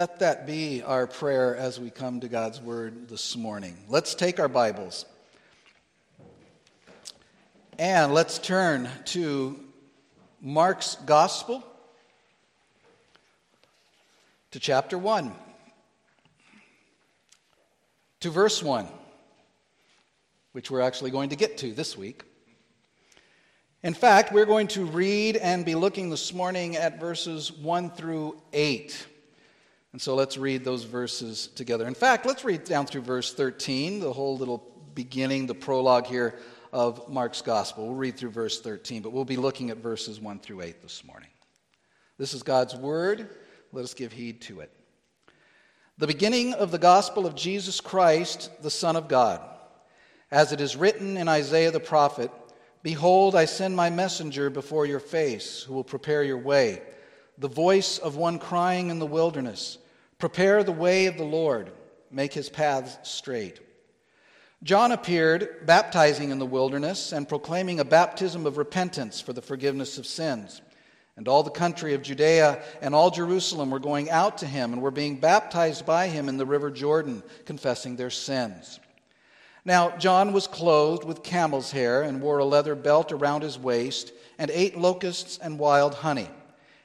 Let that be our prayer as we come to God's Word this morning. Let's take our Bibles and let's turn to Mark's Gospel to chapter 1, to verse 1, which we're actually going to get to this week. In fact, we're going to read and be looking this morning at verses 1 through 8. And so let's read those verses together. In fact, let's read down through verse 13, the whole little beginning, the prologue here of Mark's gospel. We'll read through verse 13, but we'll be looking at verses 1 through 8 this morning. This is God's word. Let us give heed to it. The beginning of the gospel of Jesus Christ, the Son of God. As it is written in Isaiah the prophet Behold, I send my messenger before your face, who will prepare your way the voice of one crying in the wilderness, Prepare the way of the Lord, make his paths straight. John appeared, baptizing in the wilderness and proclaiming a baptism of repentance for the forgiveness of sins. And all the country of Judea and all Jerusalem were going out to him and were being baptized by him in the river Jordan, confessing their sins. Now, John was clothed with camel's hair and wore a leather belt around his waist and ate locusts and wild honey.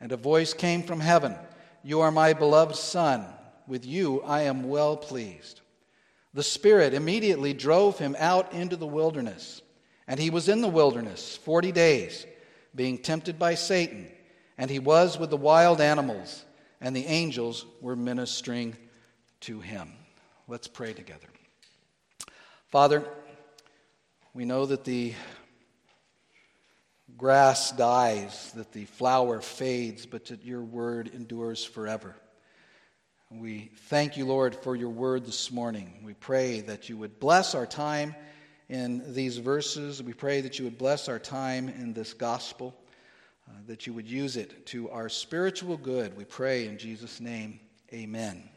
And a voice came from heaven You are my beloved Son. With you I am well pleased. The Spirit immediately drove him out into the wilderness. And he was in the wilderness forty days, being tempted by Satan. And he was with the wild animals, and the angels were ministering to him. Let's pray together. Father, we know that the grass dies, that the flower fades, but that your word endures forever. We thank you, Lord, for your word this morning. We pray that you would bless our time in these verses. We pray that you would bless our time in this gospel, uh, that you would use it to our spiritual good. We pray in Jesus' name. Amen.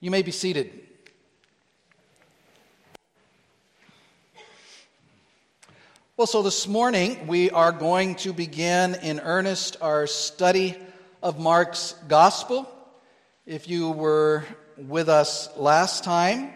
You may be seated. Well, so this morning we are going to begin in earnest our study of Mark's gospel. If you were with us last time,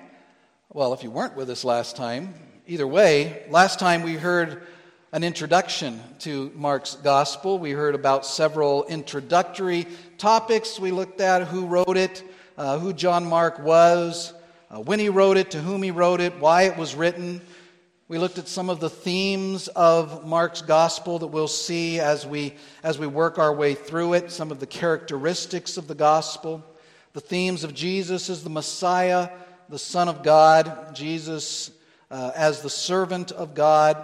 well, if you weren't with us last time, either way, last time we heard an introduction to Mark's gospel. We heard about several introductory topics. We looked at who wrote it, uh, who John Mark was, uh, when he wrote it, to whom he wrote it, why it was written. We looked at some of the themes of Mark's gospel that we'll see as we, as we work our way through it, some of the characteristics of the gospel, the themes of Jesus as the Messiah, the Son of God, Jesus uh, as the servant of God,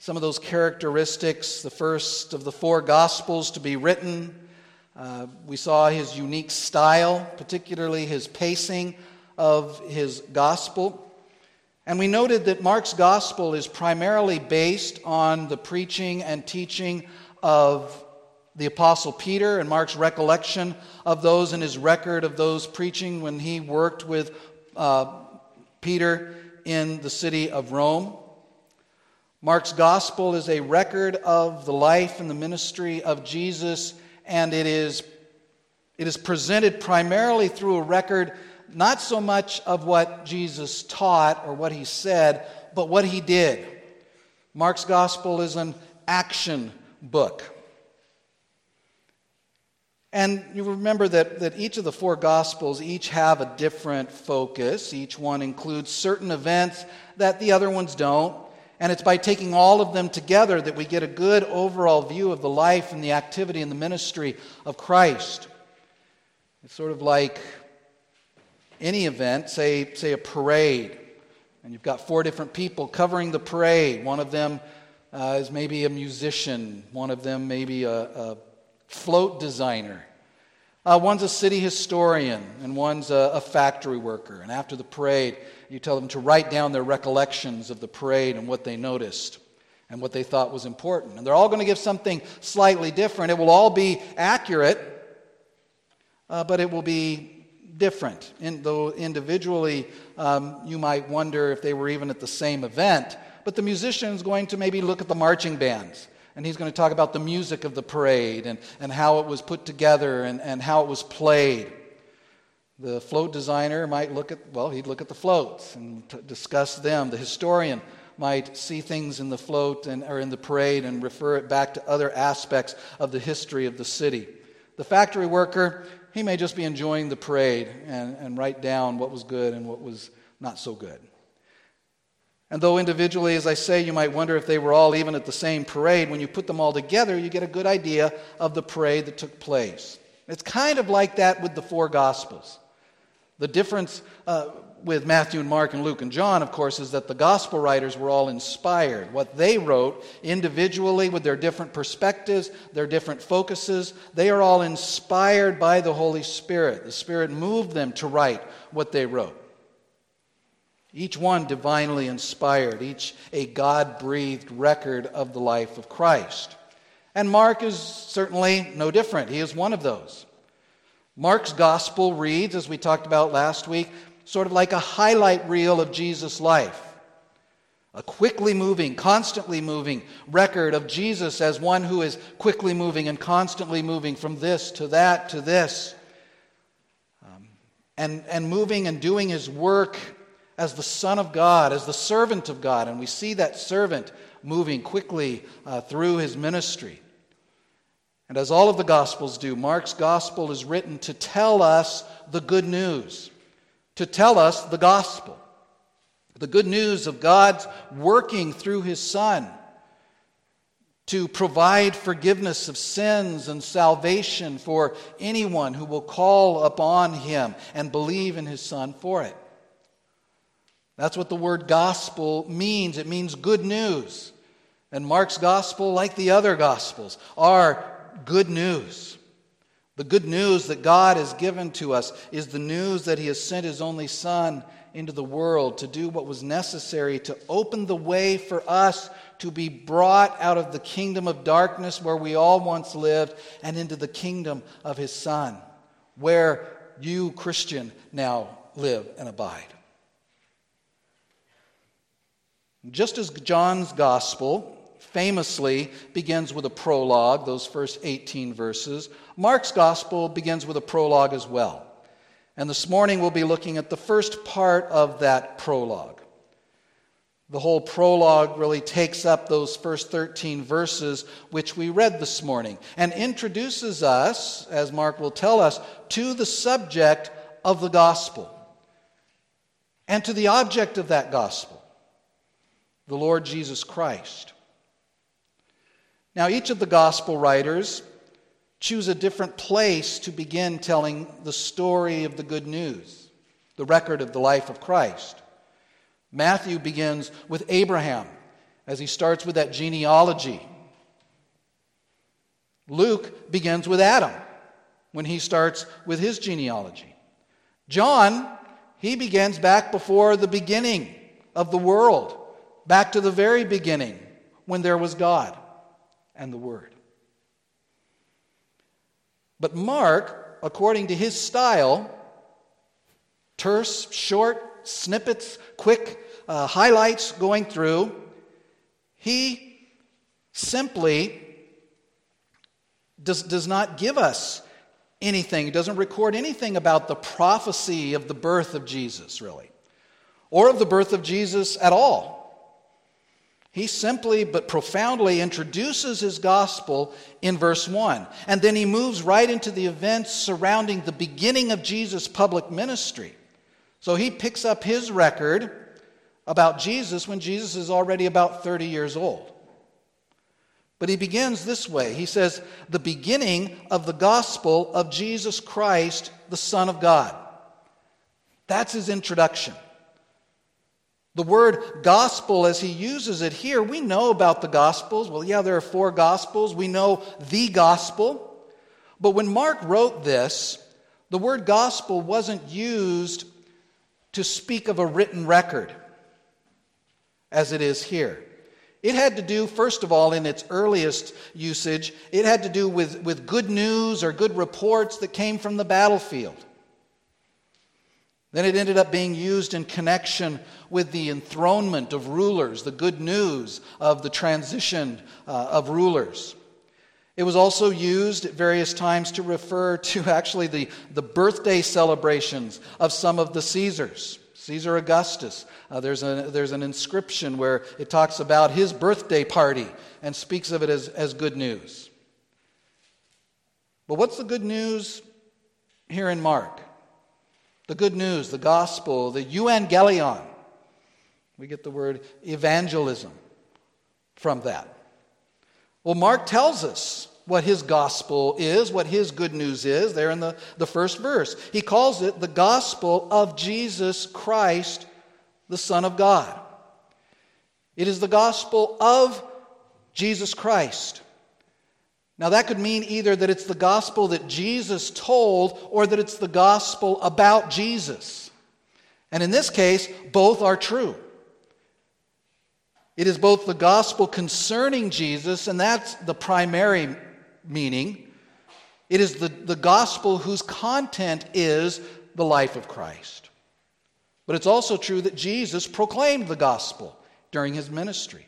some of those characteristics, the first of the four gospels to be written. Uh, we saw his unique style, particularly his pacing of his gospel. And we noted that Mark's gospel is primarily based on the preaching and teaching of the Apostle Peter and Mark's recollection of those in his record of those preaching when he worked with uh, Peter in the city of Rome. Mark's gospel is a record of the life and the ministry of Jesus, and it is, it is presented primarily through a record not so much of what Jesus taught or what he said, but what he did. Mark's gospel is an action book. And you remember that, that each of the four gospels each have a different focus. Each one includes certain events that the other ones don't. And it's by taking all of them together that we get a good overall view of the life and the activity and the ministry of Christ. It's sort of like any event, say, say a parade, and you've got four different people covering the parade. One of them uh, is maybe a musician, one of them maybe a, a float designer. Uh, one's a city historian, and one's a, a factory worker. And after the parade, you tell them to write down their recollections of the parade and what they noticed and what they thought was important. And they're all going to give something slightly different. It will all be accurate, uh, but it will be different. Though individually, um, you might wonder if they were even at the same event. But the musician is going to maybe look at the marching bands. And he's going to talk about the music of the parade and, and how it was put together and, and how it was played. The float designer might look at, well, he'd look at the floats and t- discuss them. The historian might see things in the float and, or in the parade and refer it back to other aspects of the history of the city. The factory worker, he may just be enjoying the parade and, and write down what was good and what was not so good. And though individually, as I say, you might wonder if they were all even at the same parade, when you put them all together, you get a good idea of the parade that took place. It's kind of like that with the four Gospels. The difference uh, with Matthew and Mark and Luke and John, of course, is that the gospel writers were all inspired. What they wrote individually with their different perspectives, their different focuses, they are all inspired by the Holy Spirit. The Spirit moved them to write what they wrote. Each one divinely inspired, each a God breathed record of the life of Christ. And Mark is certainly no different. He is one of those. Mark's gospel reads, as we talked about last week, sort of like a highlight reel of Jesus' life. A quickly moving, constantly moving record of Jesus as one who is quickly moving and constantly moving from this to that to this. Um, and, and moving and doing his work as the Son of God, as the servant of God. And we see that servant moving quickly uh, through his ministry. And as all of the Gospels do, Mark's Gospel is written to tell us the good news to tell us the gospel, the good news of God's working through his Son to provide forgiveness of sins and salvation for anyone who will call upon him and believe in his Son for it. That's what the word gospel means. It means good news. And Mark's gospel, like the other gospels, are good news. The good news that God has given to us is the news that He has sent His only Son into the world to do what was necessary to open the way for us to be brought out of the kingdom of darkness where we all once lived and into the kingdom of His Son, where you, Christian, now live and abide. Just as John's gospel famously begins with a prologue, those first 18 verses. Mark's gospel begins with a prologue as well. And this morning we'll be looking at the first part of that prologue. The whole prologue really takes up those first 13 verses which we read this morning and introduces us, as Mark will tell us, to the subject of the gospel and to the object of that gospel, the Lord Jesus Christ. Now, each of the gospel writers choose a different place to begin telling the story of the good news, the record of the life of Christ. Matthew begins with Abraham as he starts with that genealogy. Luke begins with Adam when he starts with his genealogy. John, he begins back before the beginning of the world, back to the very beginning when there was God and the Word. But Mark, according to his style, terse, short, snippets, quick uh, highlights going through, he simply does, does not give us anything, doesn't record anything about the prophecy of the birth of Jesus, really, or of the birth of Jesus at all. He simply but profoundly introduces his gospel in verse 1. And then he moves right into the events surrounding the beginning of Jesus' public ministry. So he picks up his record about Jesus when Jesus is already about 30 years old. But he begins this way He says, The beginning of the gospel of Jesus Christ, the Son of God. That's his introduction. The word gospel, as he uses it here, we know about the gospels. Well, yeah, there are four gospels. We know the gospel. But when Mark wrote this, the word gospel wasn't used to speak of a written record as it is here. It had to do, first of all, in its earliest usage, it had to do with, with good news or good reports that came from the battlefield. Then it ended up being used in connection with the enthronement of rulers, the good news of the transition uh, of rulers. It was also used at various times to refer to actually the, the birthday celebrations of some of the Caesars. Caesar Augustus, uh, there's, a, there's an inscription where it talks about his birthday party and speaks of it as, as good news. But what's the good news here in Mark? The good news, the gospel, the euangelion. We get the word evangelism from that. Well, Mark tells us what his gospel is, what his good news is, there in the, the first verse. He calls it the gospel of Jesus Christ, the Son of God. It is the gospel of Jesus Christ. Now, that could mean either that it's the gospel that Jesus told or that it's the gospel about Jesus. And in this case, both are true. It is both the gospel concerning Jesus, and that's the primary meaning. It is the, the gospel whose content is the life of Christ. But it's also true that Jesus proclaimed the gospel during his ministry.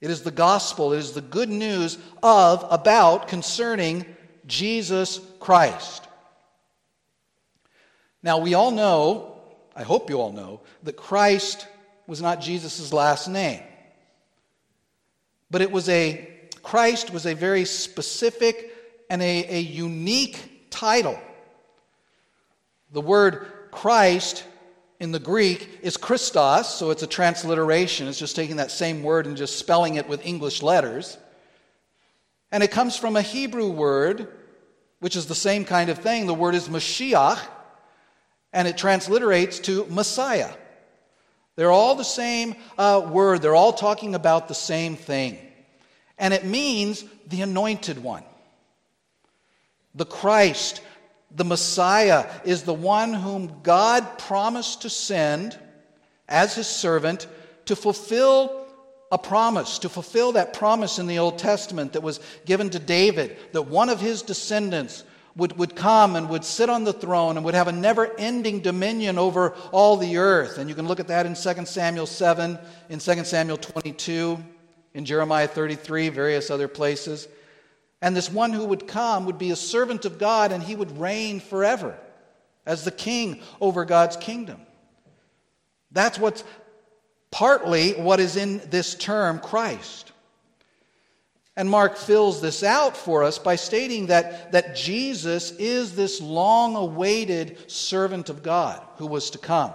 It is the gospel, it is the good news of, about, concerning Jesus Christ. Now, we all know, I hope you all know, that Christ was not Jesus' last name. But it was a, Christ was a very specific and a, a unique title. The word Christ in the Greek is Christos, so it's a transliteration. It's just taking that same word and just spelling it with English letters. And it comes from a Hebrew word, which is the same kind of thing. The word is Mashiach, and it transliterates to Messiah. They're all the same uh, word, they're all talking about the same thing. And it means the anointed one, the Christ, the Messiah is the one whom God promised to send as his servant to fulfill a promise, to fulfill that promise in the Old Testament that was given to David, that one of his descendants would, would come and would sit on the throne and would have a never ending dominion over all the earth. And you can look at that in 2 Samuel 7, in 2 Samuel 22, in Jeremiah 33, various other places. And this one who would come would be a servant of God and he would reign forever as the king over God's kingdom. That's what's partly what is in this term Christ. And Mark fills this out for us by stating that, that Jesus is this long awaited servant of God who was to come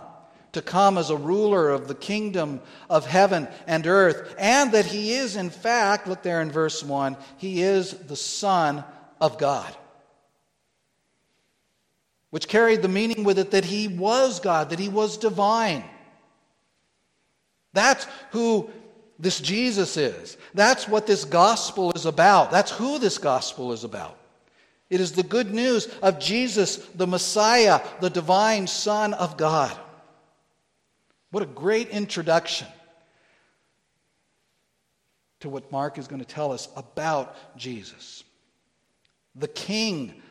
to come as a ruler of the kingdom of heaven and earth, and that he is, in fact, look there in verse 1, he is the Son of God. Which carried the meaning with it that he was God, that he was divine. That's who this Jesus is. That's what this gospel is about. That's who this gospel is about. It is the good news of Jesus, the Messiah, the divine Son of God. What a great introduction to what Mark is going to tell us about Jesus, the King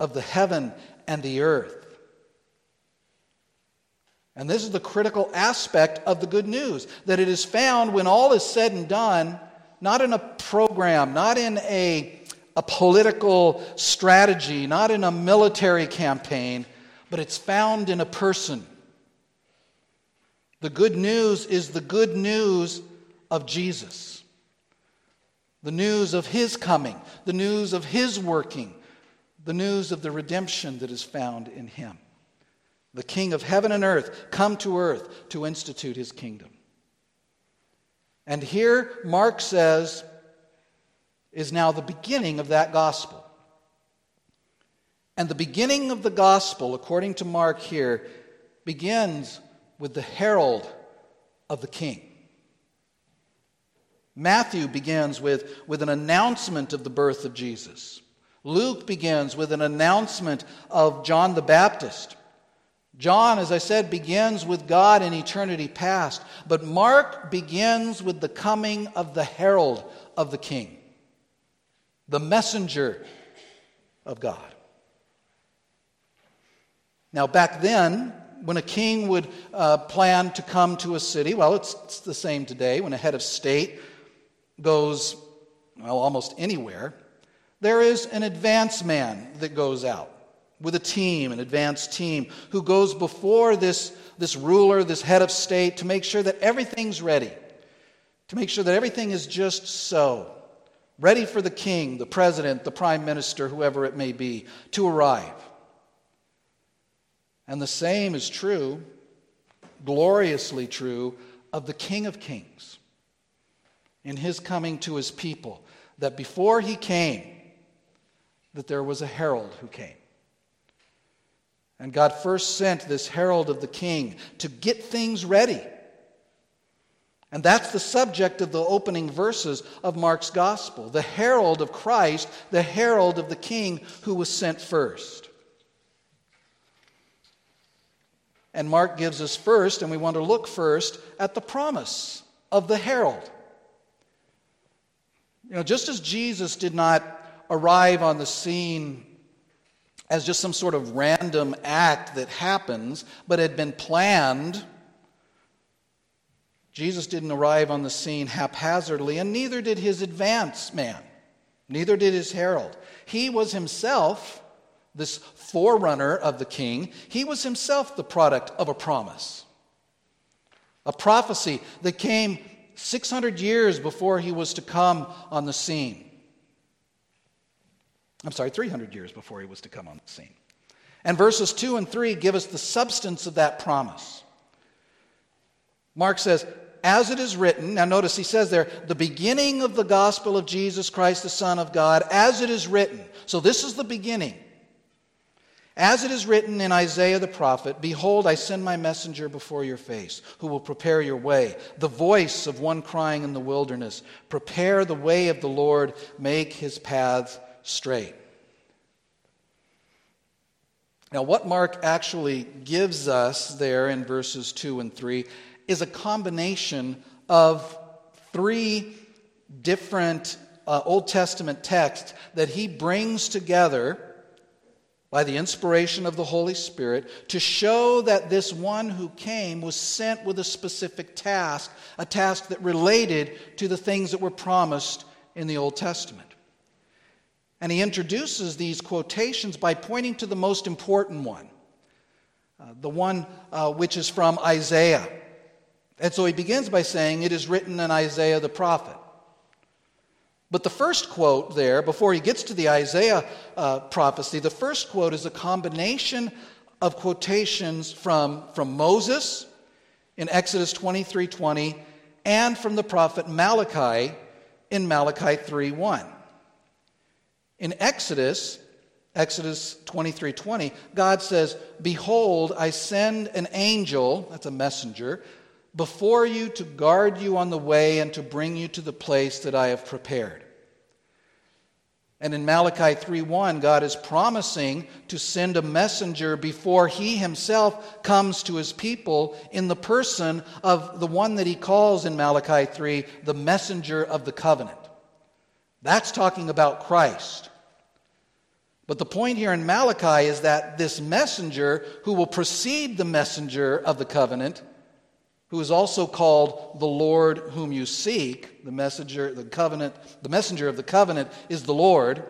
of the heaven and the earth. And this is the critical aspect of the good news that it is found when all is said and done, not in a program, not in a, a political strategy, not in a military campaign, but it's found in a person the good news is the good news of Jesus. The news of his coming, the news of his working, the news of the redemption that is found in him. The King of heaven and earth come to earth to institute his kingdom. And here, Mark says, is now the beginning of that gospel. And the beginning of the gospel, according to Mark here, begins with the herald of the king. Matthew begins with, with an announcement of the birth of Jesus. Luke begins with an announcement of John the Baptist. John, as I said, begins with God in eternity past, but Mark begins with the coming of the herald of the king, the messenger of God. Now, back then, when a king would uh, plan to come to a city, well, it's, it's the same today. When a head of state goes, well, almost anywhere, there is an advance man that goes out with a team, an advanced team, who goes before this, this ruler, this head of state, to make sure that everything's ready, to make sure that everything is just so, ready for the king, the president, the prime minister, whoever it may be, to arrive. And the same is true, gloriously true, of the King of Kings in his coming to his people, that before he came, that there was a herald who came. And God first sent this herald of the king to get things ready. And that's the subject of the opening verses of Mark's gospel the herald of Christ, the herald of the king who was sent first. And Mark gives us first, and we want to look first at the promise of the herald. You know, just as Jesus did not arrive on the scene as just some sort of random act that happens, but had been planned. Jesus didn't arrive on the scene haphazardly, and neither did his advance man, neither did his herald. He was himself, this forerunner of the king, he was himself the product of a promise, a prophecy that came 600 years before he was to come on the scene. I'm sorry, 300 years before he was to come on the scene. And verses 2 and 3 give us the substance of that promise. Mark says, as it is written, now notice he says there, the beginning of the gospel of Jesus Christ, the Son of God, as it is written. So this is the beginning. As it is written in Isaiah the prophet, Behold, I send my messenger before your face, who will prepare your way. The voice of one crying in the wilderness, Prepare the way of the Lord, make his paths straight. Now, what Mark actually gives us there in verses 2 and 3 is a combination of three different uh, Old Testament texts that he brings together by the inspiration of the Holy Spirit to show that this one who came was sent with a specific task, a task that related to the things that were promised in the Old Testament. And he introduces these quotations by pointing to the most important one, uh, the one uh, which is from Isaiah. And so he begins by saying, It is written in Isaiah the prophet. But the first quote there, before he gets to the Isaiah uh, prophecy, the first quote is a combination of quotations from, from Moses in Exodus 23 20 and from the prophet Malachi in Malachi 3 1. In Exodus, Exodus 23 20, God says, Behold, I send an angel, that's a messenger, before you to guard you on the way and to bring you to the place that I have prepared. And in Malachi 3:1 God is promising to send a messenger before he himself comes to his people in the person of the one that he calls in Malachi 3 the messenger of the covenant. That's talking about Christ. But the point here in Malachi is that this messenger who will precede the messenger of the covenant who is also called the Lord whom you seek. The messenger, the covenant, the messenger of the covenant is the Lord.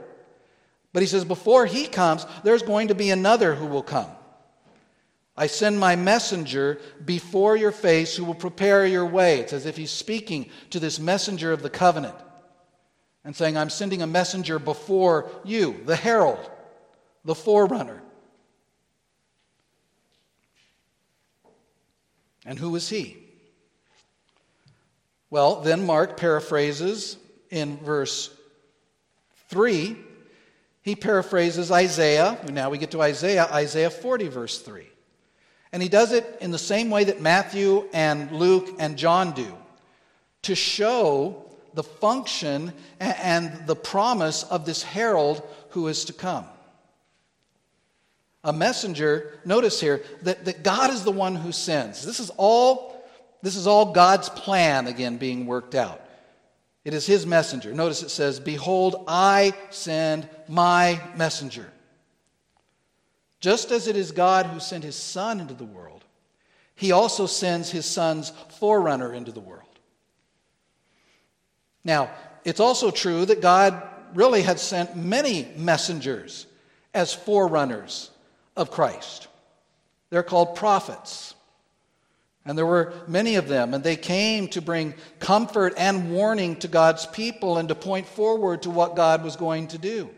But he says, before he comes, there's going to be another who will come. I send my messenger before your face who will prepare your way. It's as if he's speaking to this messenger of the covenant and saying, I'm sending a messenger before you, the herald, the forerunner. And who is he? Well, then Mark paraphrases in verse 3. He paraphrases Isaiah. Now we get to Isaiah, Isaiah 40, verse 3. And he does it in the same way that Matthew and Luke and John do to show the function and the promise of this herald who is to come. A messenger, notice here that, that God is the one who sends. This is all this is all God's plan again being worked out. It is his messenger. Notice it says, Behold, I send my messenger. Just as it is God who sent his Son into the world, he also sends his Son's forerunner into the world. Now, it's also true that God really had sent many messengers as forerunners of Christ. They're called prophets. And there were many of them, and they came to bring comfort and warning to God's people and to point forward to what God was going to do.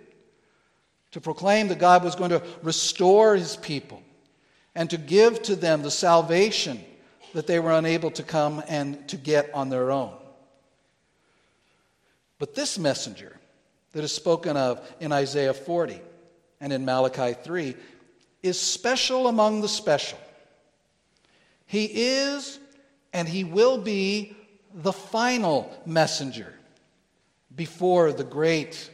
To proclaim that God was going to restore his people and to give to them the salvation that they were unable to come and to get on their own. But this messenger that is spoken of in Isaiah 40 and in Malachi 3 is special among the special. He is and he will be the final messenger before the great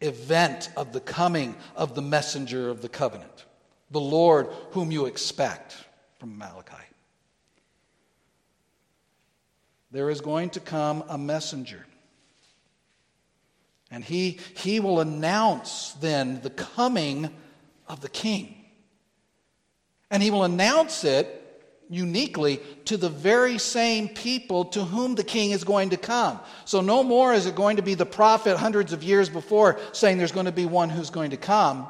event of the coming of the messenger of the covenant, the Lord whom you expect from Malachi. There is going to come a messenger. And he, he will announce then the coming of the king. And he will announce it uniquely to the very same people to whom the king is going to come. So, no more is it going to be the prophet hundreds of years before saying there's going to be one who's going to come,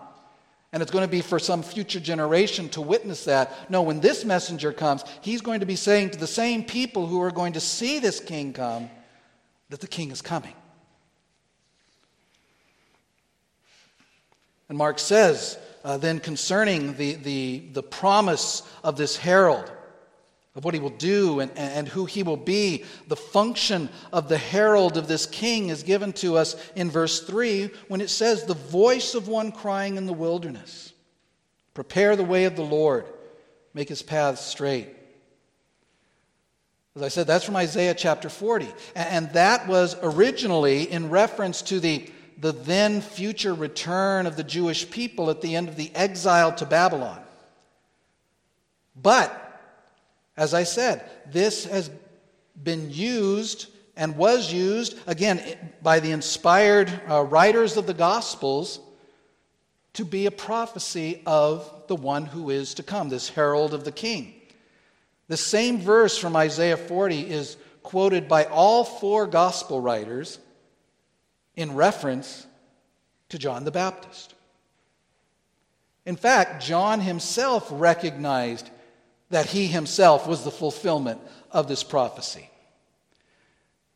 and it's going to be for some future generation to witness that. No, when this messenger comes, he's going to be saying to the same people who are going to see this king come that the king is coming. And Mark says, uh, then concerning the, the, the promise of this herald, of what he will do and, and who he will be. The function of the herald of this king is given to us in verse 3 when it says, The voice of one crying in the wilderness, Prepare the way of the Lord, make his paths straight. As I said, that's from Isaiah chapter 40. And that was originally in reference to the, the then future return of the Jewish people at the end of the exile to Babylon. But as I said, this has been used and was used, again, by the inspired uh, writers of the Gospels to be a prophecy of the one who is to come, this herald of the king. The same verse from Isaiah 40 is quoted by all four gospel writers in reference to John the Baptist. In fact, John himself recognized that he himself was the fulfillment of this prophecy.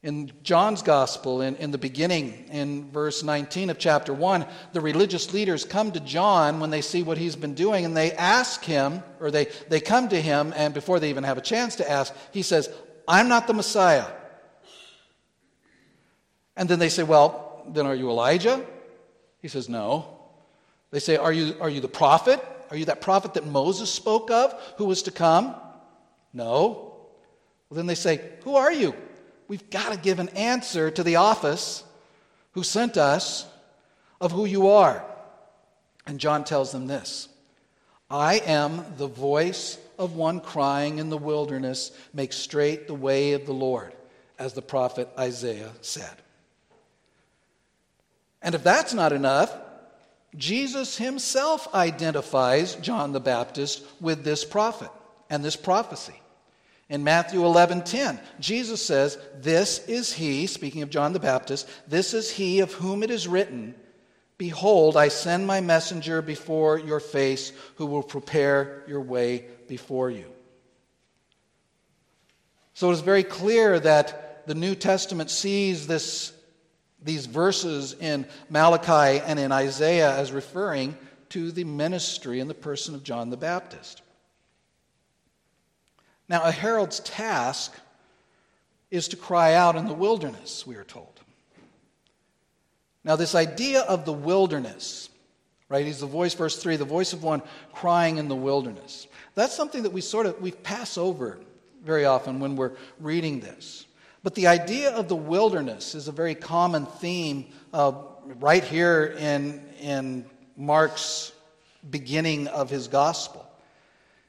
In John's gospel, in, in the beginning, in verse 19 of chapter 1, the religious leaders come to John when they see what he's been doing, and they ask him, or they, they come to him, and before they even have a chance to ask, he says, I'm not the Messiah. And then they say, Well, then are you Elijah? He says, No. They say, Are you, are you the prophet? Are you that prophet that Moses spoke of who was to come? No. Well, then they say, Who are you? We've got to give an answer to the office who sent us of who you are. And John tells them this I am the voice of one crying in the wilderness, make straight the way of the Lord, as the prophet Isaiah said. And if that's not enough, Jesus himself identifies John the Baptist with this prophet and this prophecy. In Matthew 11:10, Jesus says, "This is he, speaking of John the Baptist, this is he of whom it is written, behold, I send my messenger before your face who will prepare your way before you." So it is very clear that the New Testament sees this these verses in Malachi and in Isaiah as referring to the ministry and the person of John the Baptist. Now, a herald's task is to cry out in the wilderness, we are told. Now, this idea of the wilderness, right? He's the voice, verse 3, the voice of one crying in the wilderness. That's something that we sort of we pass over very often when we're reading this. But the idea of the wilderness is a very common theme uh, right here in, in Mark's beginning of his gospel.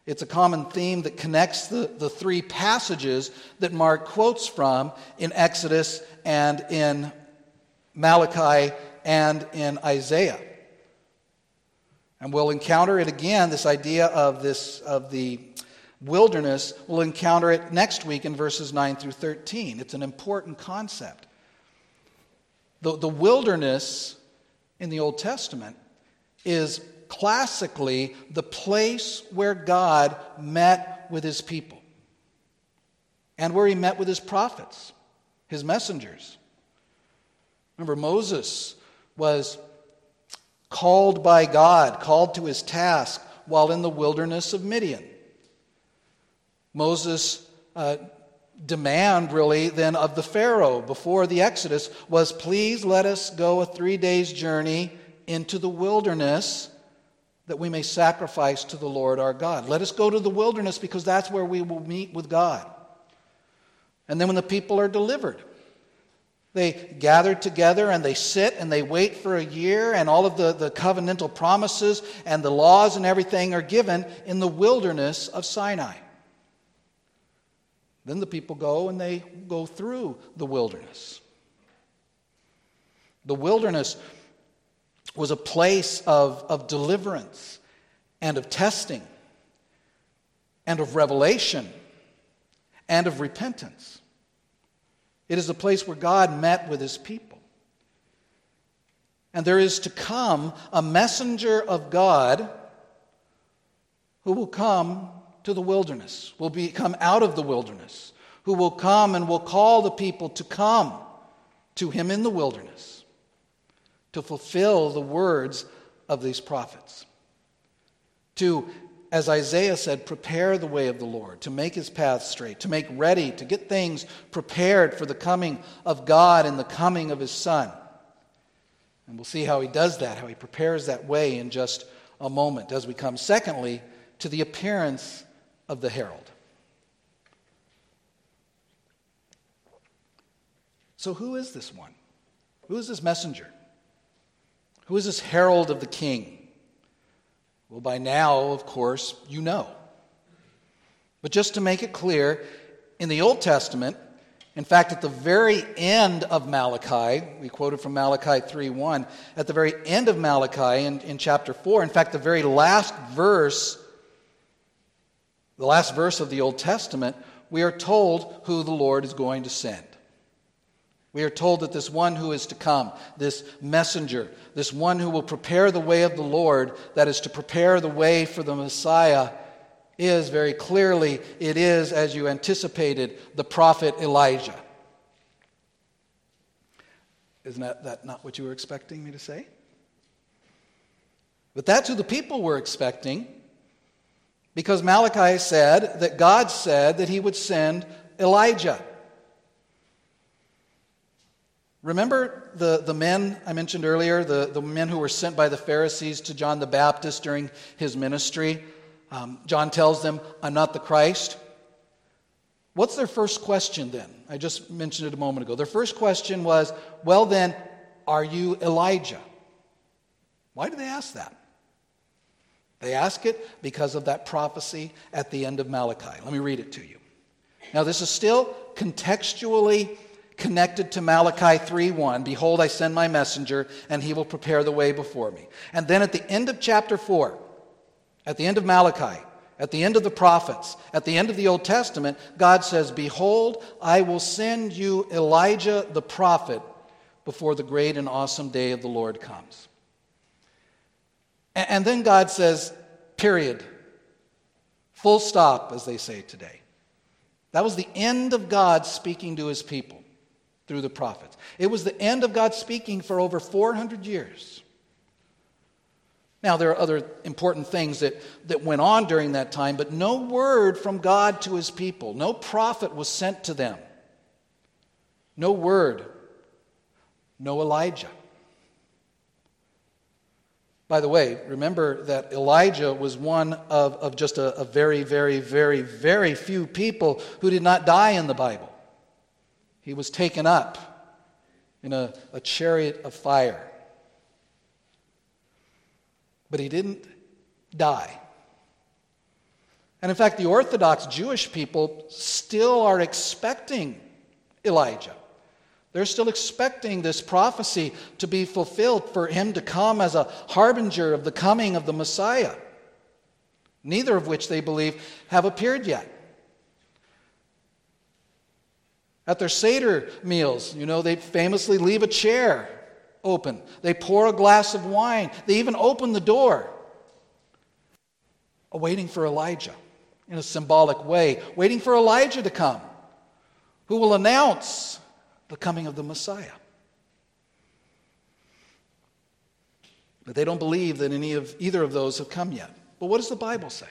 It's a common theme that connects the, the three passages that Mark quotes from in Exodus and in Malachi and in Isaiah. And we'll encounter it again, this idea of, this, of the wilderness. We'll encounter it next week in verses 9 through 13. It's an important concept. The, the wilderness in the Old Testament is classically the place where God met with his people and where he met with his prophets, his messengers. Remember, Moses was called by God, called to his task while in the wilderness of Midian. Moses' uh, demand, really, then of the Pharaoh before the Exodus was please let us go a three days journey into the wilderness that we may sacrifice to the Lord our God. Let us go to the wilderness because that's where we will meet with God. And then when the people are delivered, they gather together and they sit and they wait for a year, and all of the, the covenantal promises and the laws and everything are given in the wilderness of Sinai. Then the people go and they go through the wilderness. The wilderness was a place of, of deliverance and of testing and of revelation and of repentance. It is a place where God met with his people. And there is to come a messenger of God who will come to the wilderness, will be, come out of the wilderness, who will come and will call the people to come to him in the wilderness to fulfill the words of these prophets. To, as Isaiah said, prepare the way of the Lord, to make his path straight, to make ready, to get things prepared for the coming of God and the coming of his Son. And we'll see how he does that, how he prepares that way in just a moment as we come, secondly, to the appearance of the herald. So, who is this one? Who is this messenger? Who is this herald of the king? Well, by now, of course, you know. But just to make it clear, in the Old Testament, in fact, at the very end of Malachi, we quoted from Malachi 3:1, at the very end of Malachi in, in chapter 4, in fact, the very last verse, the last verse of the Old Testament, we are told who the Lord is going to send. We are told that this one who is to come, this messenger, this one who will prepare the way of the Lord, that is to prepare the way for the Messiah, is very clearly, it is, as you anticipated, the prophet Elijah. Isn't that, that not what you were expecting me to say? But that's who the people were expecting because Malachi said that God said that he would send Elijah. Remember the, the men I mentioned earlier, the, the men who were sent by the Pharisees to John the Baptist during his ministry? Um, John tells them, I'm not the Christ. What's their first question then? I just mentioned it a moment ago. Their first question was, Well, then, are you Elijah? Why do they ask that? They ask it because of that prophecy at the end of Malachi. Let me read it to you. Now, this is still contextually connected to Malachi 3:1, behold I send my messenger and he will prepare the way before me. And then at the end of chapter 4, at the end of Malachi, at the end of the prophets, at the end of the Old Testament, God says, "Behold, I will send you Elijah the prophet before the great and awesome day of the Lord comes." And then God says, period. Full stop, as they say today. That was the end of God speaking to his people through the prophets. It was the end of God speaking for over 400 years. Now, there are other important things that, that went on during that time, but no word from God to his people, no prophet was sent to them. No word, no Elijah. By the way, remember that Elijah was one of, of just a, a very, very, very, very few people who did not die in the Bible. he was taken up in a, a chariot of fire. But he didn't die. And in fact, the Orthodox Jewish people still are expecting Elijah. They're still expecting this prophecy to be fulfilled, for him to come as a harbinger of the coming of the Messiah, neither of which they believe have appeared yet. At their Seder meals, you know, they famously leave a chair open. They pour a glass of wine. They even open the door, awaiting for Elijah in a symbolic way, waiting for Elijah to come, who will announce the coming of the Messiah. But they don't believe that any of either of those have come yet. But what does the Bible say?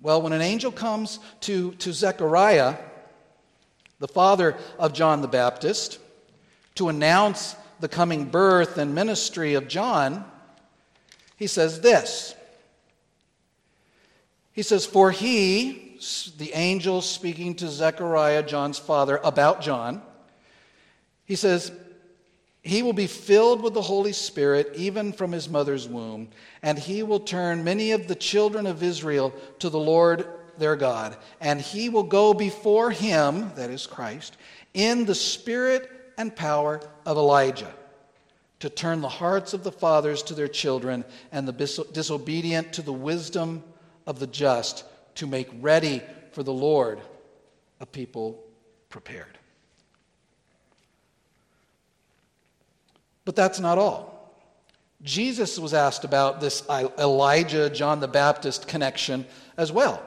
Well, when an angel comes to, to Zechariah, the father of John the Baptist, to announce the coming birth and ministry of John, he says this he says, For he, the angel speaking to Zechariah, John's father, about John, he says, He will be filled with the Holy Spirit even from his mother's womb, and he will turn many of the children of Israel to the Lord their God, and he will go before him, that is Christ, in the spirit and power of Elijah to turn the hearts of the fathers to their children and the disobedient to the wisdom of the just to make ready for the Lord a people prepared. But that's not all. Jesus was asked about this Elijah John the Baptist connection as well.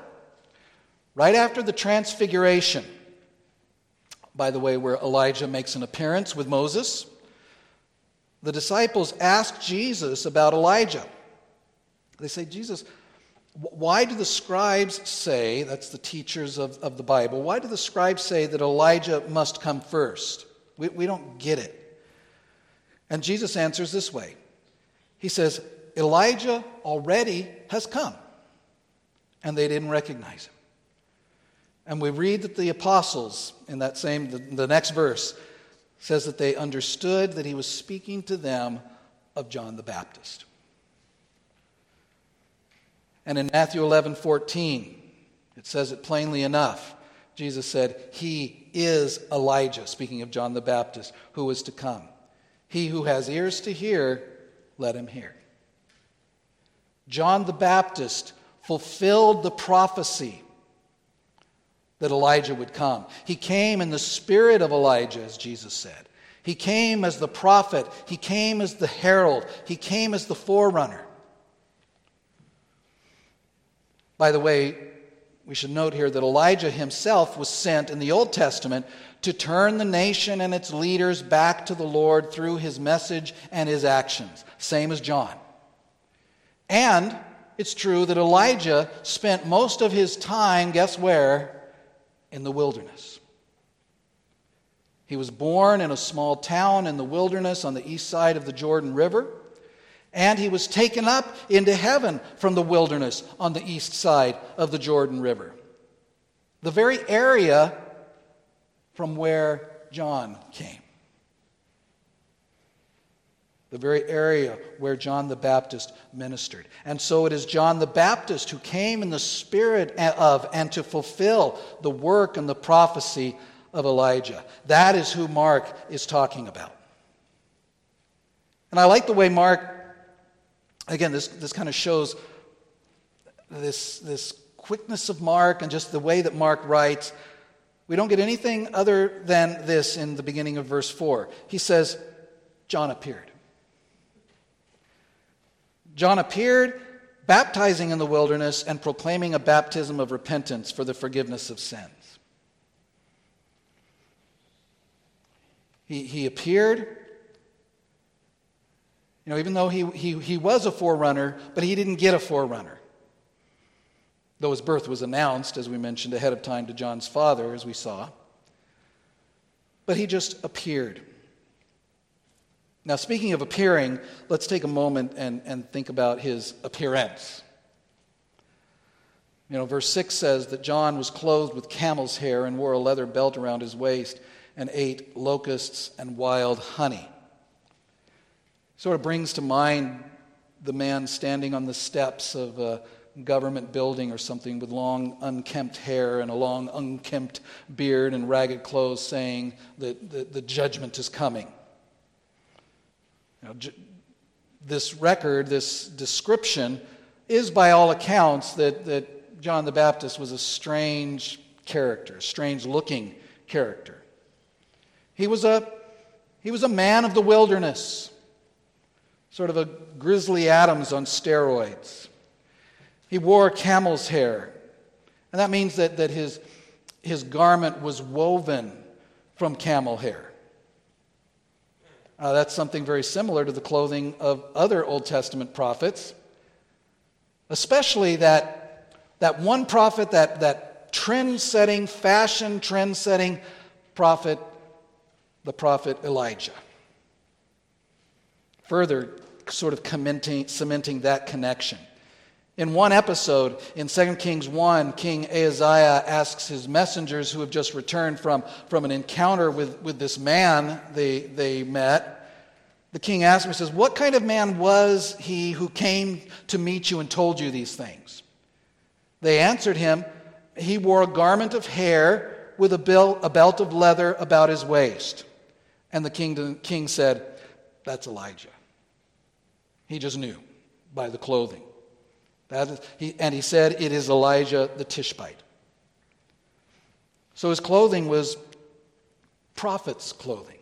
Right after the transfiguration, by the way, where Elijah makes an appearance with Moses, the disciples ask Jesus about Elijah. They say, Jesus, why do the scribes say, that's the teachers of, of the Bible, why do the scribes say that Elijah must come first? We, we don't get it. And Jesus answers this way He says, Elijah already has come, and they didn't recognize him. And we read that the apostles, in that same, the, the next verse, says that they understood that he was speaking to them of John the Baptist. And in Matthew 11 14, it says it plainly enough. Jesus said, He is Elijah, speaking of John the Baptist, who is to come. He who has ears to hear, let him hear. John the Baptist fulfilled the prophecy that Elijah would come. He came in the spirit of Elijah, as Jesus said. He came as the prophet, he came as the herald, he came as the forerunner. By the way, we should note here that Elijah himself was sent in the Old Testament to turn the nation and its leaders back to the Lord through his message and his actions, same as John. And it's true that Elijah spent most of his time, guess where? In the wilderness. He was born in a small town in the wilderness on the east side of the Jordan River. And he was taken up into heaven from the wilderness on the east side of the Jordan River. The very area from where John came. The very area where John the Baptist ministered. And so it is John the Baptist who came in the spirit of and to fulfill the work and the prophecy of Elijah. That is who Mark is talking about. And I like the way Mark Again, this, this kind of shows this, this quickness of Mark and just the way that Mark writes. We don't get anything other than this in the beginning of verse 4. He says, John appeared. John appeared, baptizing in the wilderness and proclaiming a baptism of repentance for the forgiveness of sins. He, he appeared, know, even though he, he, he was a forerunner, but he didn't get a forerunner. Though his birth was announced, as we mentioned, ahead of time to John's father, as we saw. But he just appeared. Now, speaking of appearing, let's take a moment and, and think about his appearance. You know, verse 6 says that John was clothed with camel's hair and wore a leather belt around his waist and ate locusts and wild honey. Sort of brings to mind the man standing on the steps of a government building or something with long unkempt hair and a long unkempt beard and ragged clothes saying that the, judgment is coming. Now, this record, this description, is by all accounts that, that John the Baptist was a strange character, strange looking character. He was a, he was a man of the wilderness, sort of a Grizzly Adams on steroids. He wore camel's hair, and that means that, that his, his garment was woven from camel hair. Uh, that's something very similar to the clothing of other Old Testament prophets, especially that that one prophet, that, that trend setting, fashion trend setting prophet, the prophet Elijah. Further, sort of cementing, that connection. In one episode, in 2 Kings 1, King Ahaziah asks his messengers who have just returned from, from an encounter with, with this man they, they met. The king asks him, he says, What kind of man was he who came to meet you and told you these things? They answered him, He wore a garment of hair with a belt of leather about his waist. And the king, king said, That's Elijah. He just knew by the clothing. That is, he, and he said, It is Elijah the Tishbite. So his clothing was prophet's clothing.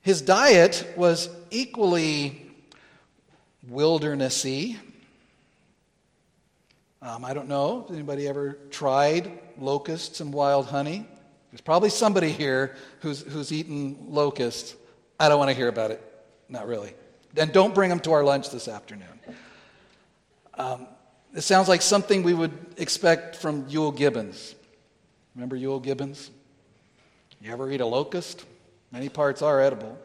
His diet was equally wildernessy um, I don't know. Has anybody ever tried locusts and wild honey? There's probably somebody here who's, who's eaten locusts. I don't want to hear about it. Not really. And don't bring them to our lunch this afternoon. Um, it sounds like something we would expect from Euell Gibbons. Remember Euell Gibbons? You ever eat a locust? Many parts are edible.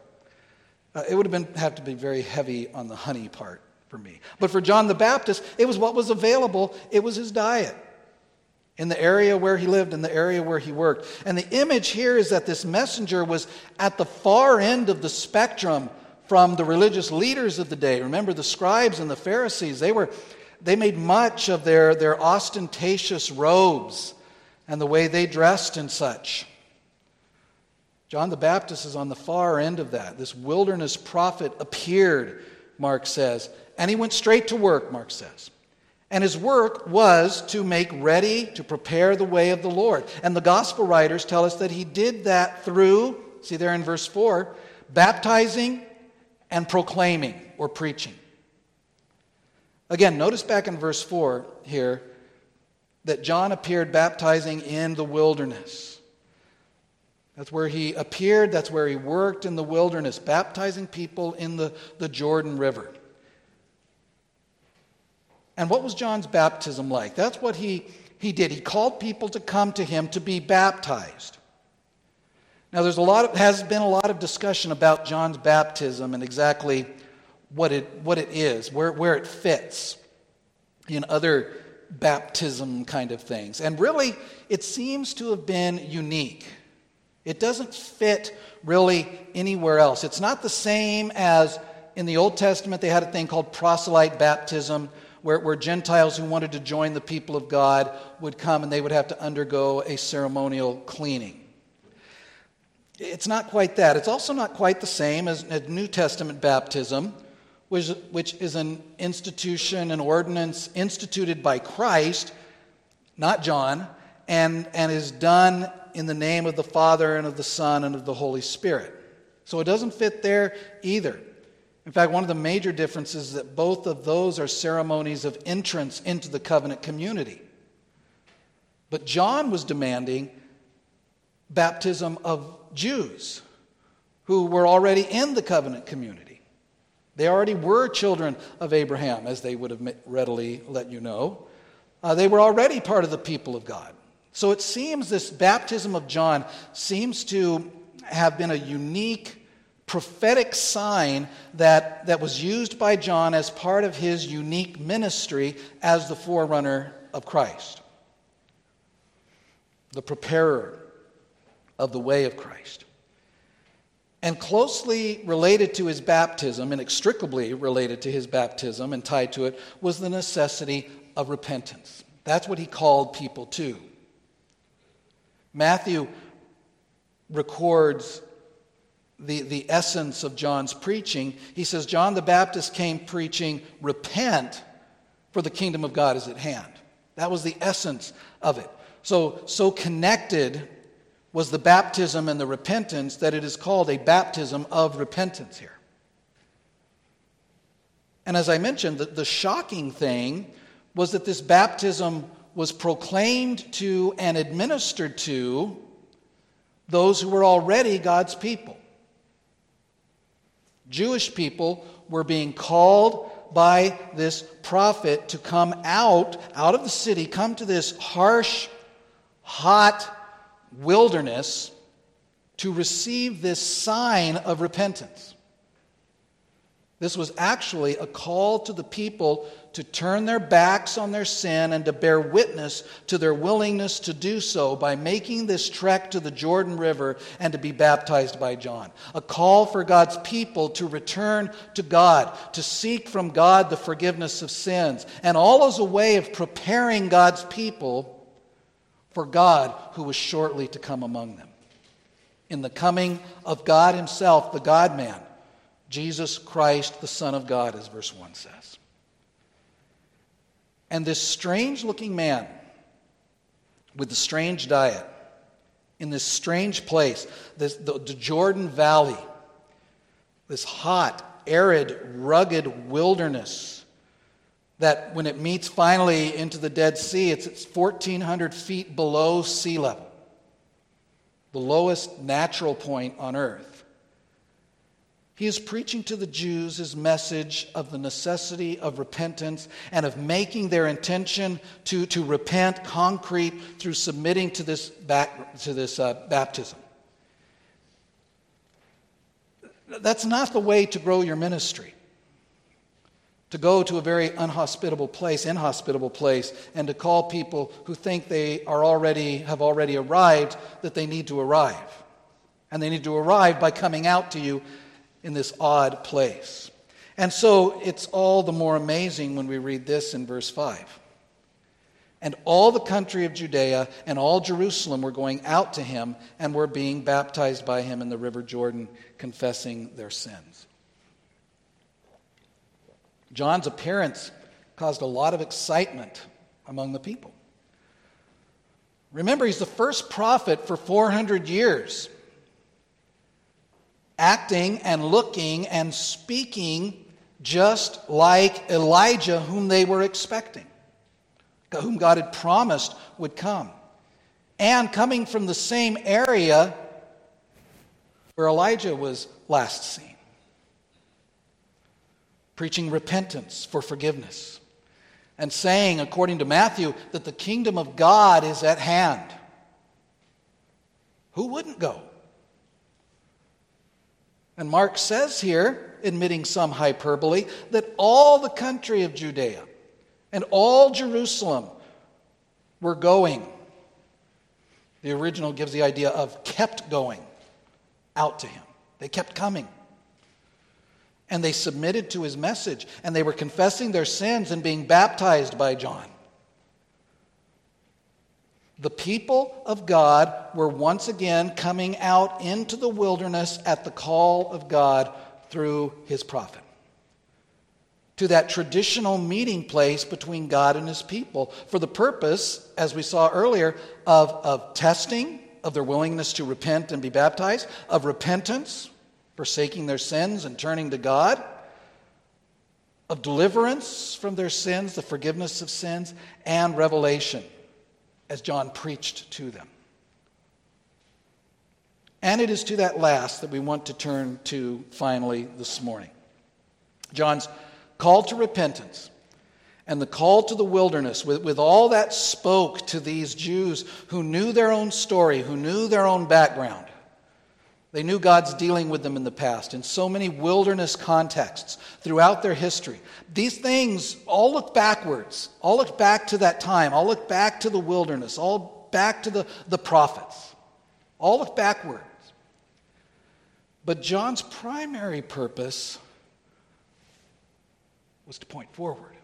Uh, it would have been have to be very heavy on the honey part for me. But for John the Baptist, it was what was available, it was his diet in the area where he lived, in the area where he worked. And the image here is that this messenger was at the far end of the spectrum from the religious leaders of the day. Remember the scribes and the Pharisees, they were they made much of their, their ostentatious robes and the way they dressed and such. John the Baptist is on the far end of that. This wilderness prophet appeared, Mark says, and he went straight to work, Mark says. And his work was to make ready, to prepare the way of the Lord. And the gospel writers tell us that he did that through, see there in verse 4, baptizing and proclaiming or preaching. Again, notice back in verse 4 here that John appeared baptizing in the wilderness. That's where he appeared, that's where he worked in the wilderness, baptizing people in the, the Jordan River. And what was John's baptism like? That's what he, he did. He called people to come to him to be baptized. Now, there's a lot of, has been a lot of discussion about John's baptism and exactly what it, what it is, where, where it fits in other baptism kind of things. And really, it seems to have been unique. It doesn't fit really anywhere else. It's not the same as in the Old Testament, they had a thing called proselyte baptism, where, where Gentiles who wanted to join the people of God would come and they would have to undergo a ceremonial cleaning. It's not quite that. It's also not quite the same as, New Testament baptism, which, which is an institution, an ordinance instituted by Christ, not John, and, and is done in the name of the Father and of the Son and of the Holy Spirit. So it doesn't fit there either. In fact, one of the major differences is that both of those are ceremonies of entrance into the covenant community. But John was demanding baptism of Jews who were already in the covenant community. They already were children of Abraham, as they would have readily let you know. Uh, they were already part of the people of God. So it seems this baptism of John seems to have been a unique prophetic sign that, that was used by John as part of his unique ministry as the forerunner of Christ, the preparer of the way of Christ. And closely related to his baptism, inextricably related to his baptism and tied to it, was the necessity of repentance. That's what he called people to. Matthew records the, the essence of John's preaching. He says, John the Baptist came preaching, Repent, for the kingdom of God is at hand. That was the essence of it. So, so connected was the baptism and the repentance that it is called a baptism of repentance here. And as I mentioned, the, the shocking thing was that this baptism was proclaimed to and administered to those who were already God's people. Jewish people were being called by this prophet to come out out of the city, come to this harsh, hot, wilderness to receive this sign of repentance. This was actually a call to the people to turn their backs on their sin and to bear witness to their willingness to do so by making this trek to the Jordan River and to be baptized by John. A call for God's people to return to God, to seek from God the forgiveness of sins, and all as a way of preparing God's people for God who was shortly to come among them. In the coming of God Himself, the God man, Jesus Christ, the Son of God, as verse 1 says. And this strange looking man with the strange diet in this strange place, this, the, the Jordan Valley, this hot, arid, rugged wilderness that when it meets finally into the Dead Sea, it's, it's 1,400 feet below sea level, the lowest natural point on earth. He is preaching to the Jews his message of the necessity of repentance and of making their intention to, to repent concrete through submitting to this, back, to this uh, baptism. That's not the way to grow your ministry to go to a very unhospitable place, inhospitable place, and to call people who think they are already, have already arrived that they need to arrive. And they need to arrive by coming out to you in this odd place. And so it's all the more amazing when we read this in verse 5. And all the country of Judea and all Jerusalem were going out to him and were being baptized by him in the river Jordan, confessing their sins. John's appearance caused a lot of excitement among the people. Remember, he's the first prophet for 400 years, acting and looking and speaking just like Elijah, whom they were expecting, whom God had promised would come, and coming from the same area where Elijah was last seen preaching repentance for forgiveness, and saying, according to Matthew, that the kingdom of God is at hand. Who wouldn't go? And Mark says here, admitting some hyperbole, that all the country of Judea and all Jerusalem were going. The original gives the idea of kept going out to him. They kept coming. And they submitted to his message, and they were confessing their sins and being baptized by John. The people of God were once again coming out into the wilderness at the call of God through his prophet. To that traditional meeting place between God and his people for the purpose, as we saw earlier, of, of testing of their willingness to repent and be baptized, of repentance, forsaking their sins and turning to God, of deliverance from their sins, the forgiveness of sins, and revelation, as John preached to them. And it is to that last that we want to turn to finally this morning. John's call to repentance and the call to the wilderness, with, with all that spoke to these Jews who knew their own story, who knew their own background, They knew God's dealing with them in the past in so many wilderness contexts throughout their history. These things all look backwards, all look back to that time, all look back to the wilderness, all back to the, the prophets, all look backwards. But John's primary purpose was to point forward.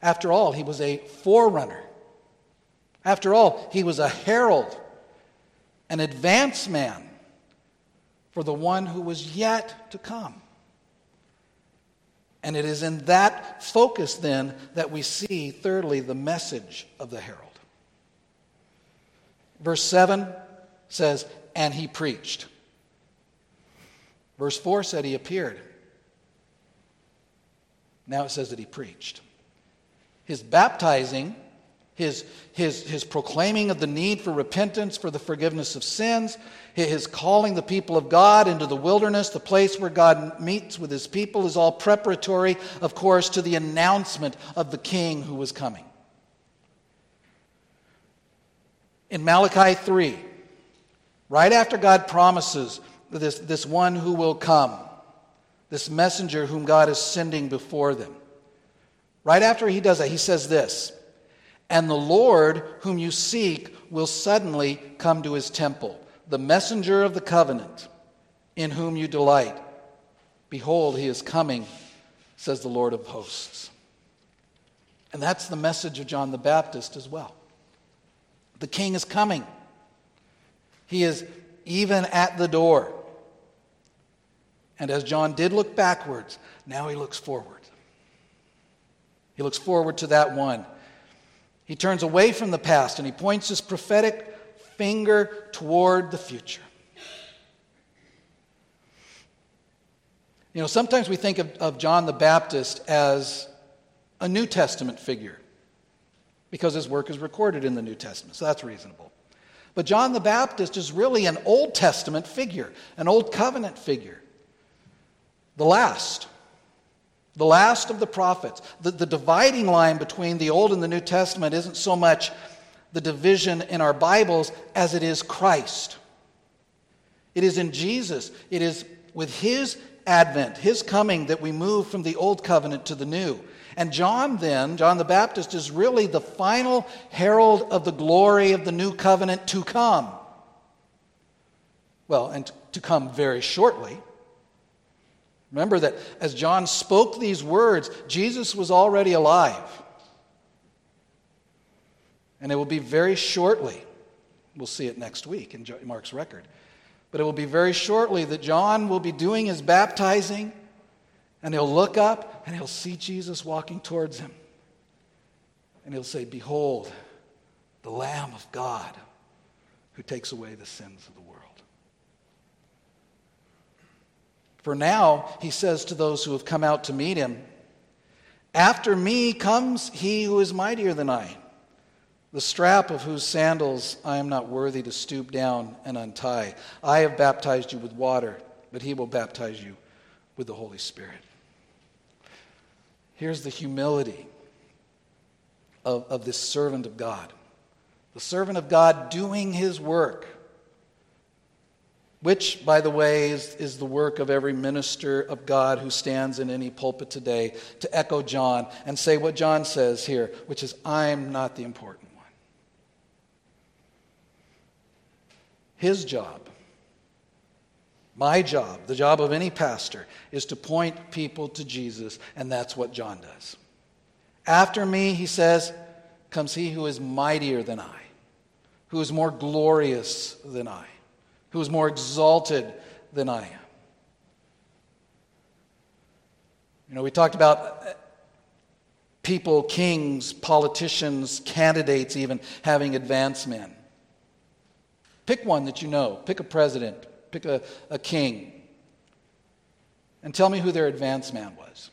After all, he was a forerunner. After all, he was a herald an advance man for the one who was yet to come. And it is in that focus, then, that we see, thirdly, the message of the herald. Verse 7 says, And he preached. Verse 4 said he appeared. Now it says that he preached. His baptizing his, his, his proclaiming of the need for repentance for the forgiveness of sins, his calling the people of God into the wilderness, the place where God meets with his people, is all preparatory, of course, to the announcement of the king who was coming. In Malachi 3, right after God promises this, this one who will come, this messenger whom God is sending before them, right after he does that, he says this and the Lord whom you seek will suddenly come to his temple, the messenger of the covenant, in whom you delight. Behold, he is coming, says the Lord of hosts. And that's the message of John the Baptist as well. The king is coming. He is even at the door. And as John did look backwards, now he looks forward. He looks forward to that one he turns away from the past and he points his prophetic finger toward the future. You know, sometimes we think of, of John the Baptist as a New Testament figure because his work is recorded in the New Testament, so that's reasonable. But John the Baptist is really an Old Testament figure, an Old Covenant figure, the last the last of the prophets. The, the dividing line between the Old and the New Testament isn't so much the division in our Bibles as it is Christ. It is in Jesus, it is with His advent, His coming, that we move from the Old Covenant to the New. And John, then, John the Baptist, is really the final herald of the glory of the new covenant to come. Well, and to come very shortly. Remember that as John spoke these words, Jesus was already alive. And it will be very shortly, we'll see it next week in Mark's record, but it will be very shortly that John will be doing his baptizing and he'll look up and he'll see Jesus walking towards him. And he'll say, Behold, the Lamb of God who takes away the sins of the world. For now, he says to those who have come out to meet him, After me comes he who is mightier than I, the strap of whose sandals I am not worthy to stoop down and untie. I have baptized you with water, but he will baptize you with the Holy Spirit. Here's the humility of, of this servant of God. The servant of God doing his work which, by the way, is, is the work of every minister of God who stands in any pulpit today to echo John and say what John says here, which is, I'm not the important one. His job, my job, the job of any pastor, is to point people to Jesus, and that's what John does. After me, he says, comes he who is mightier than I, who is more glorious than I who is more exalted than I am. You know, we talked about people, kings, politicians, candidates, even having advance men. Pick one that you know. Pick a president. Pick a, a king. And tell me who their advance man was.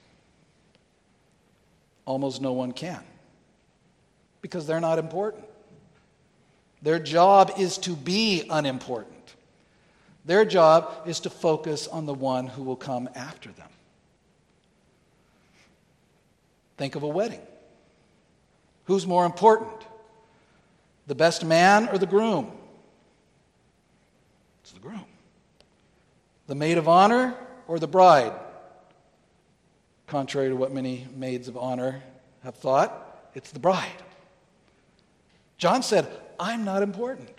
Almost no one can. Because they're not important. Their job is to be unimportant. Their job is to focus on the one who will come after them. Think of a wedding. Who's more important? The best man or the groom? It's the groom. The maid of honor or the bride? Contrary to what many maids of honor have thought, it's the bride. John said, I'm not important.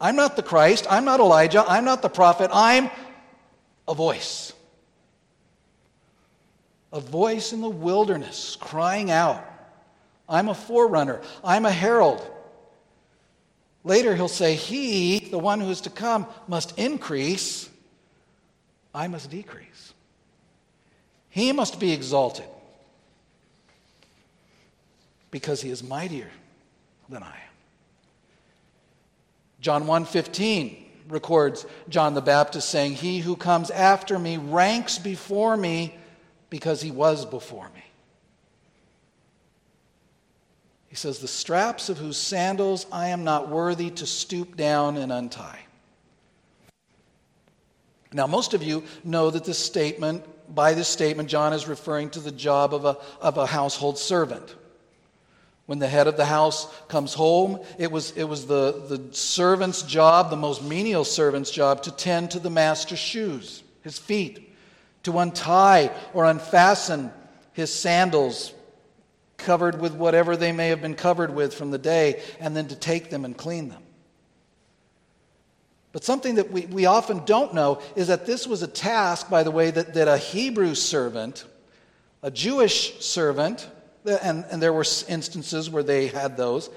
I'm not the Christ. I'm not Elijah. I'm not the prophet. I'm a voice. A voice in the wilderness crying out. I'm a forerunner. I'm a herald. Later, he'll say, He, the one who is to come, must increase. I must decrease. He must be exalted because he is mightier than I. John 1:15 records John the Baptist saying, "He who comes after me ranks before me because he was before me." He says, "The straps of whose sandals I am not worthy to stoop down and untie." Now, most of you know that this statement, by this statement, John is referring to the job of a, of a household servant. When the head of the house comes home, it was, it was the, the servant's job, the most menial servant's job, to tend to the master's shoes, his feet, to untie or unfasten his sandals, covered with whatever they may have been covered with from the day, and then to take them and clean them. But something that we, we often don't know is that this was a task, by the way, that, that a Hebrew servant, a Jewish servant, and, and there were instances where they had those,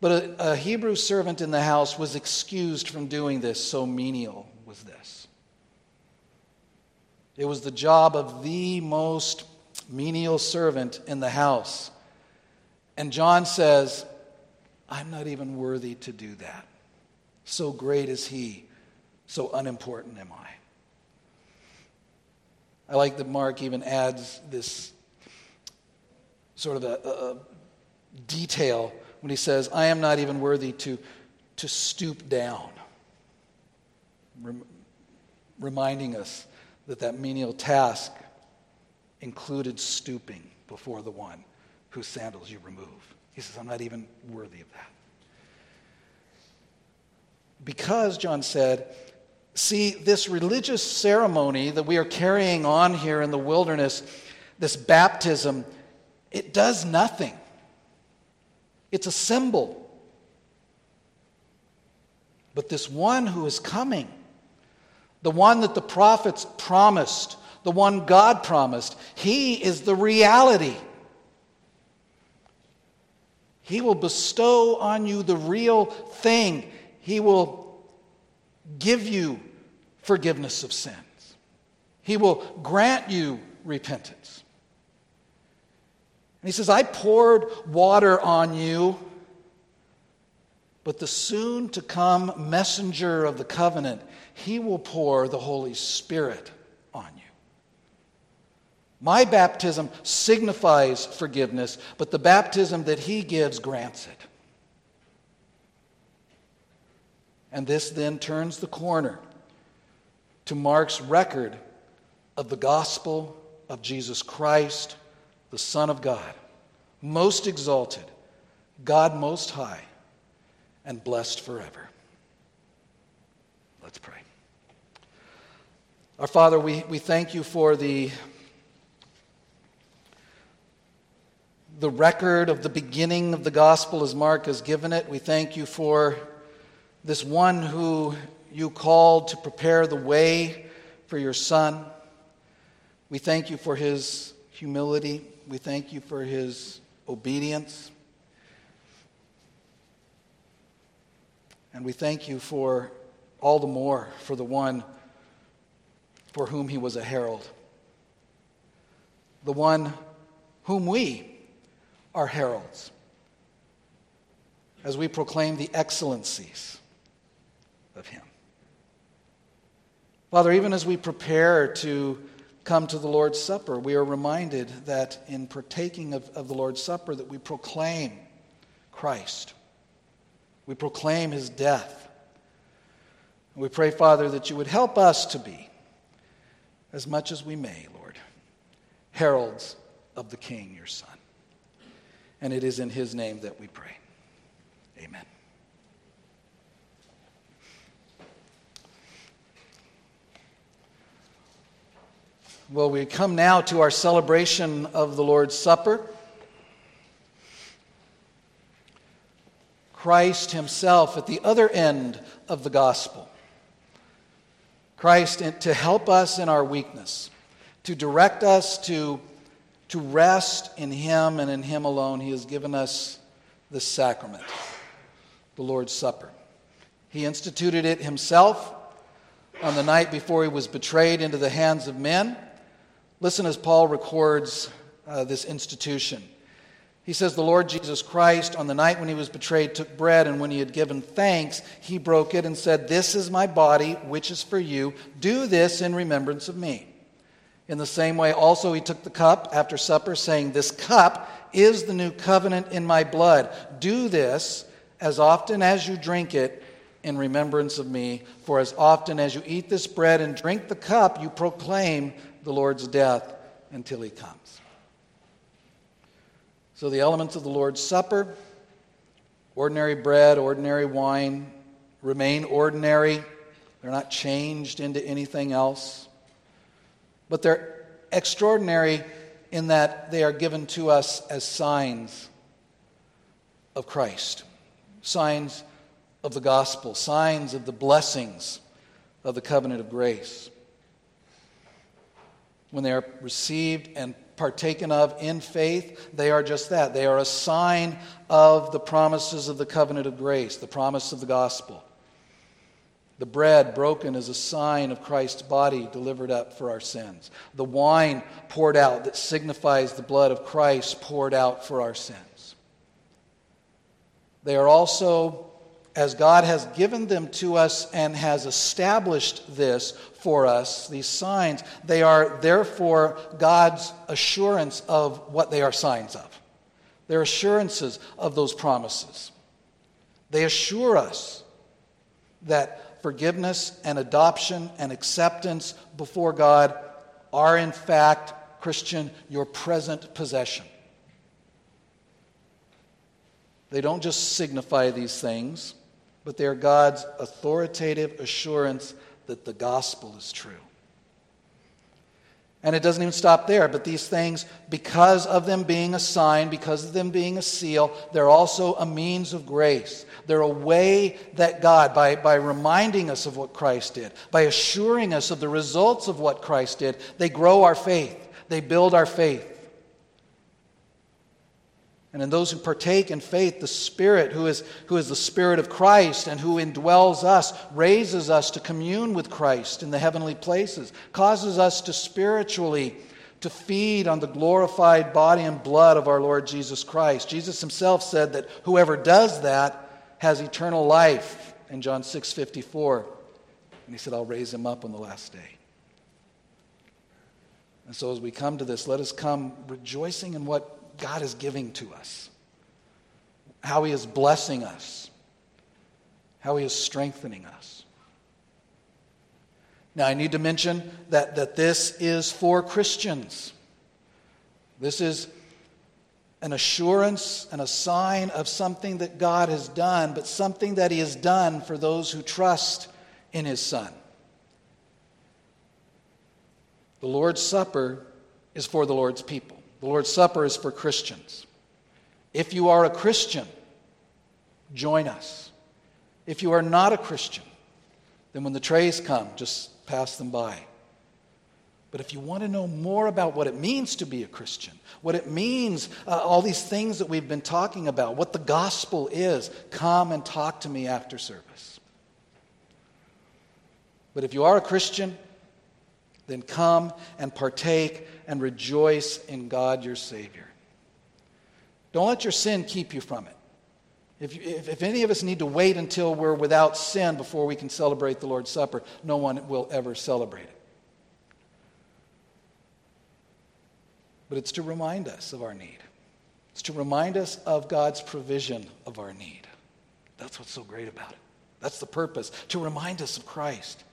but a, a Hebrew servant in the house was excused from doing this, so menial was this. It was the job of the most menial servant in the house. And John says, I'm not even worthy to do that. So great is he, so unimportant am I. I like that Mark even adds this sort of a, a, detail when he says, I am not even worthy to, to stoop down, Rem- reminding us that that menial task included stooping before the one whose sandals you remove. He says, I'm not even worthy of that. Because, John said, see, this religious ceremony that we are carrying on here in the wilderness, this baptism, it does nothing. It's a symbol. But this one who is coming, the one that the prophets promised, the one God promised, he is the reality. He will bestow on you the real thing. He will give you forgiveness of sins. He will grant you repentance. And he says, I poured water on you, but the soon to come messenger of the covenant, he will pour the Holy Spirit on you. My baptism signifies forgiveness, but the baptism that he gives grants it. And this then turns the corner to Mark's record of the gospel of Jesus Christ, the Son of God, most exalted, God most high, and blessed forever. Let's pray. Our Father, we, we thank you for the, the record of the beginning of the gospel as Mark has given it. We thank you for this one who you called to prepare the way for your Son. We thank you for his humility. We thank you for his obedience. And we thank you for all the more for the one for whom he was a herald, the one whom we are heralds as we proclaim the excellencies of Him. Father, even as we prepare to come to the Lord's Supper, we are reminded that in partaking of, of the Lord's Supper that we proclaim Christ. We proclaim his death. And we pray, Father, that you would help us to be, as much as we may, Lord, heralds of the King, your Son. And it is in his name that we pray. Amen. Well, we come now to our celebration of the Lord's Supper. Christ Himself at the other end of the gospel. Christ to help us in our weakness, to direct us to, to rest in Him and in Him alone. He has given us the sacrament, the Lord's Supper. He instituted it Himself on the night before He was betrayed into the hands of men. Listen as Paul records uh, this institution. He says, The Lord Jesus Christ, on the night when he was betrayed, took bread, and when he had given thanks, he broke it and said, This is my body, which is for you. Do this in remembrance of me. In the same way, also, he took the cup after supper, saying, This cup is the new covenant in my blood. Do this as often as you drink it in remembrance of me. For as often as you eat this bread and drink the cup, you proclaim the Lord's death until he comes. So, the elements of the Lord's Supper ordinary bread, ordinary wine remain ordinary. They're not changed into anything else. But they're extraordinary in that they are given to us as signs of Christ, signs of the gospel, signs of the blessings of the covenant of grace when they are received and partaken of in faith, they are just that. They are a sign of the promises of the covenant of grace, the promise of the gospel. The bread broken is a sign of Christ's body delivered up for our sins. The wine poured out that signifies the blood of Christ poured out for our sins. They are also as God has given them to us and has established this for us, these signs, they are therefore God's assurance of what they are signs of. They're assurances of those promises. They assure us that forgiveness and adoption and acceptance before God are, in fact, Christian, your present possession. They don't just signify these things, but they are God's authoritative assurance that the gospel is true. And it doesn't even stop there, but these things, because of them being a sign, because of them being a seal, they're also a means of grace. They're a way that God, by, by reminding us of what Christ did, by assuring us of the results of what Christ did, they grow our faith, they build our faith. And in those who partake in faith, the Spirit, who is, who is the Spirit of Christ and who indwells us, raises us to commune with Christ in the heavenly places, causes us to spiritually to feed on the glorified body and blood of our Lord Jesus Christ. Jesus himself said that whoever does that has eternal life in John 6:54. And he said, I'll raise him up on the last day. And so as we come to this, let us come rejoicing in what God is giving to us, how He is blessing us, how He is strengthening us. Now, I need to mention that, that this is for Christians. This is an assurance and a sign of something that God has done, but something that He has done for those who trust in His Son. The Lord's Supper is for the Lord's people. The Lord's Supper is for Christians. If you are a Christian, join us. If you are not a Christian, then when the trays come, just pass them by. But if you want to know more about what it means to be a Christian, what it means, uh, all these things that we've been talking about, what the gospel is, come and talk to me after service. But if you are a Christian, then come and partake and rejoice in God your Savior. Don't let your sin keep you from it. If, if, if, any of us need to wait until we're without sin before we can celebrate the Lord's Supper, no one will ever celebrate it. But it's to remind us of our need, it's to remind us of God's provision of our need. That's what's so great about it. That's the purpose, to remind us of Christ,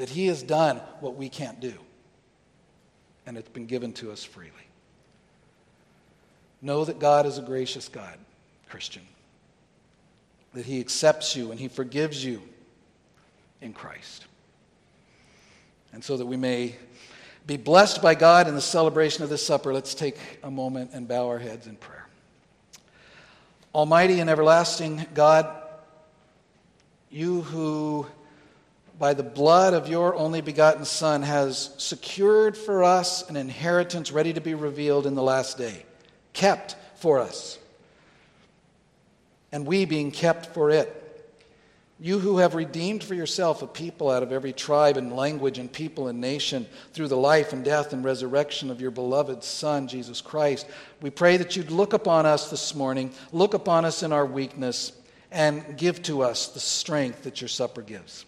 that He has done what we can't do and it's been given to us freely. Know that God is a gracious God, Christian, that He accepts you and He forgives you in Christ. And so that we may be blessed by God in the celebration of this supper, let's take a moment and bow our heads in prayer. Almighty and everlasting God, you who by the blood of your only begotten Son has secured for us an inheritance ready to be revealed in the last day, kept for us, and we being kept for it. You who have redeemed for yourself a people out of every tribe and language and people and nation through the life and death and resurrection of your beloved Son, Jesus Christ, we pray that you'd look upon us this morning, look upon us in our weakness, and give to us the strength that your supper gives.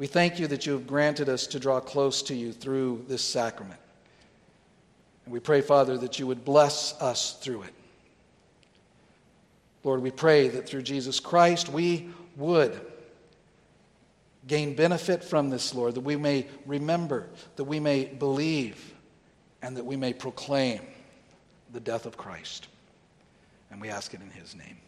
We thank you that you have granted us to draw close to you through this sacrament. And we pray, Father, that you would bless us through it. Lord, we pray that through Jesus Christ we would gain benefit from this, Lord, that we may remember, that we may believe, and that we may proclaim the death of Christ. And we ask it in his name.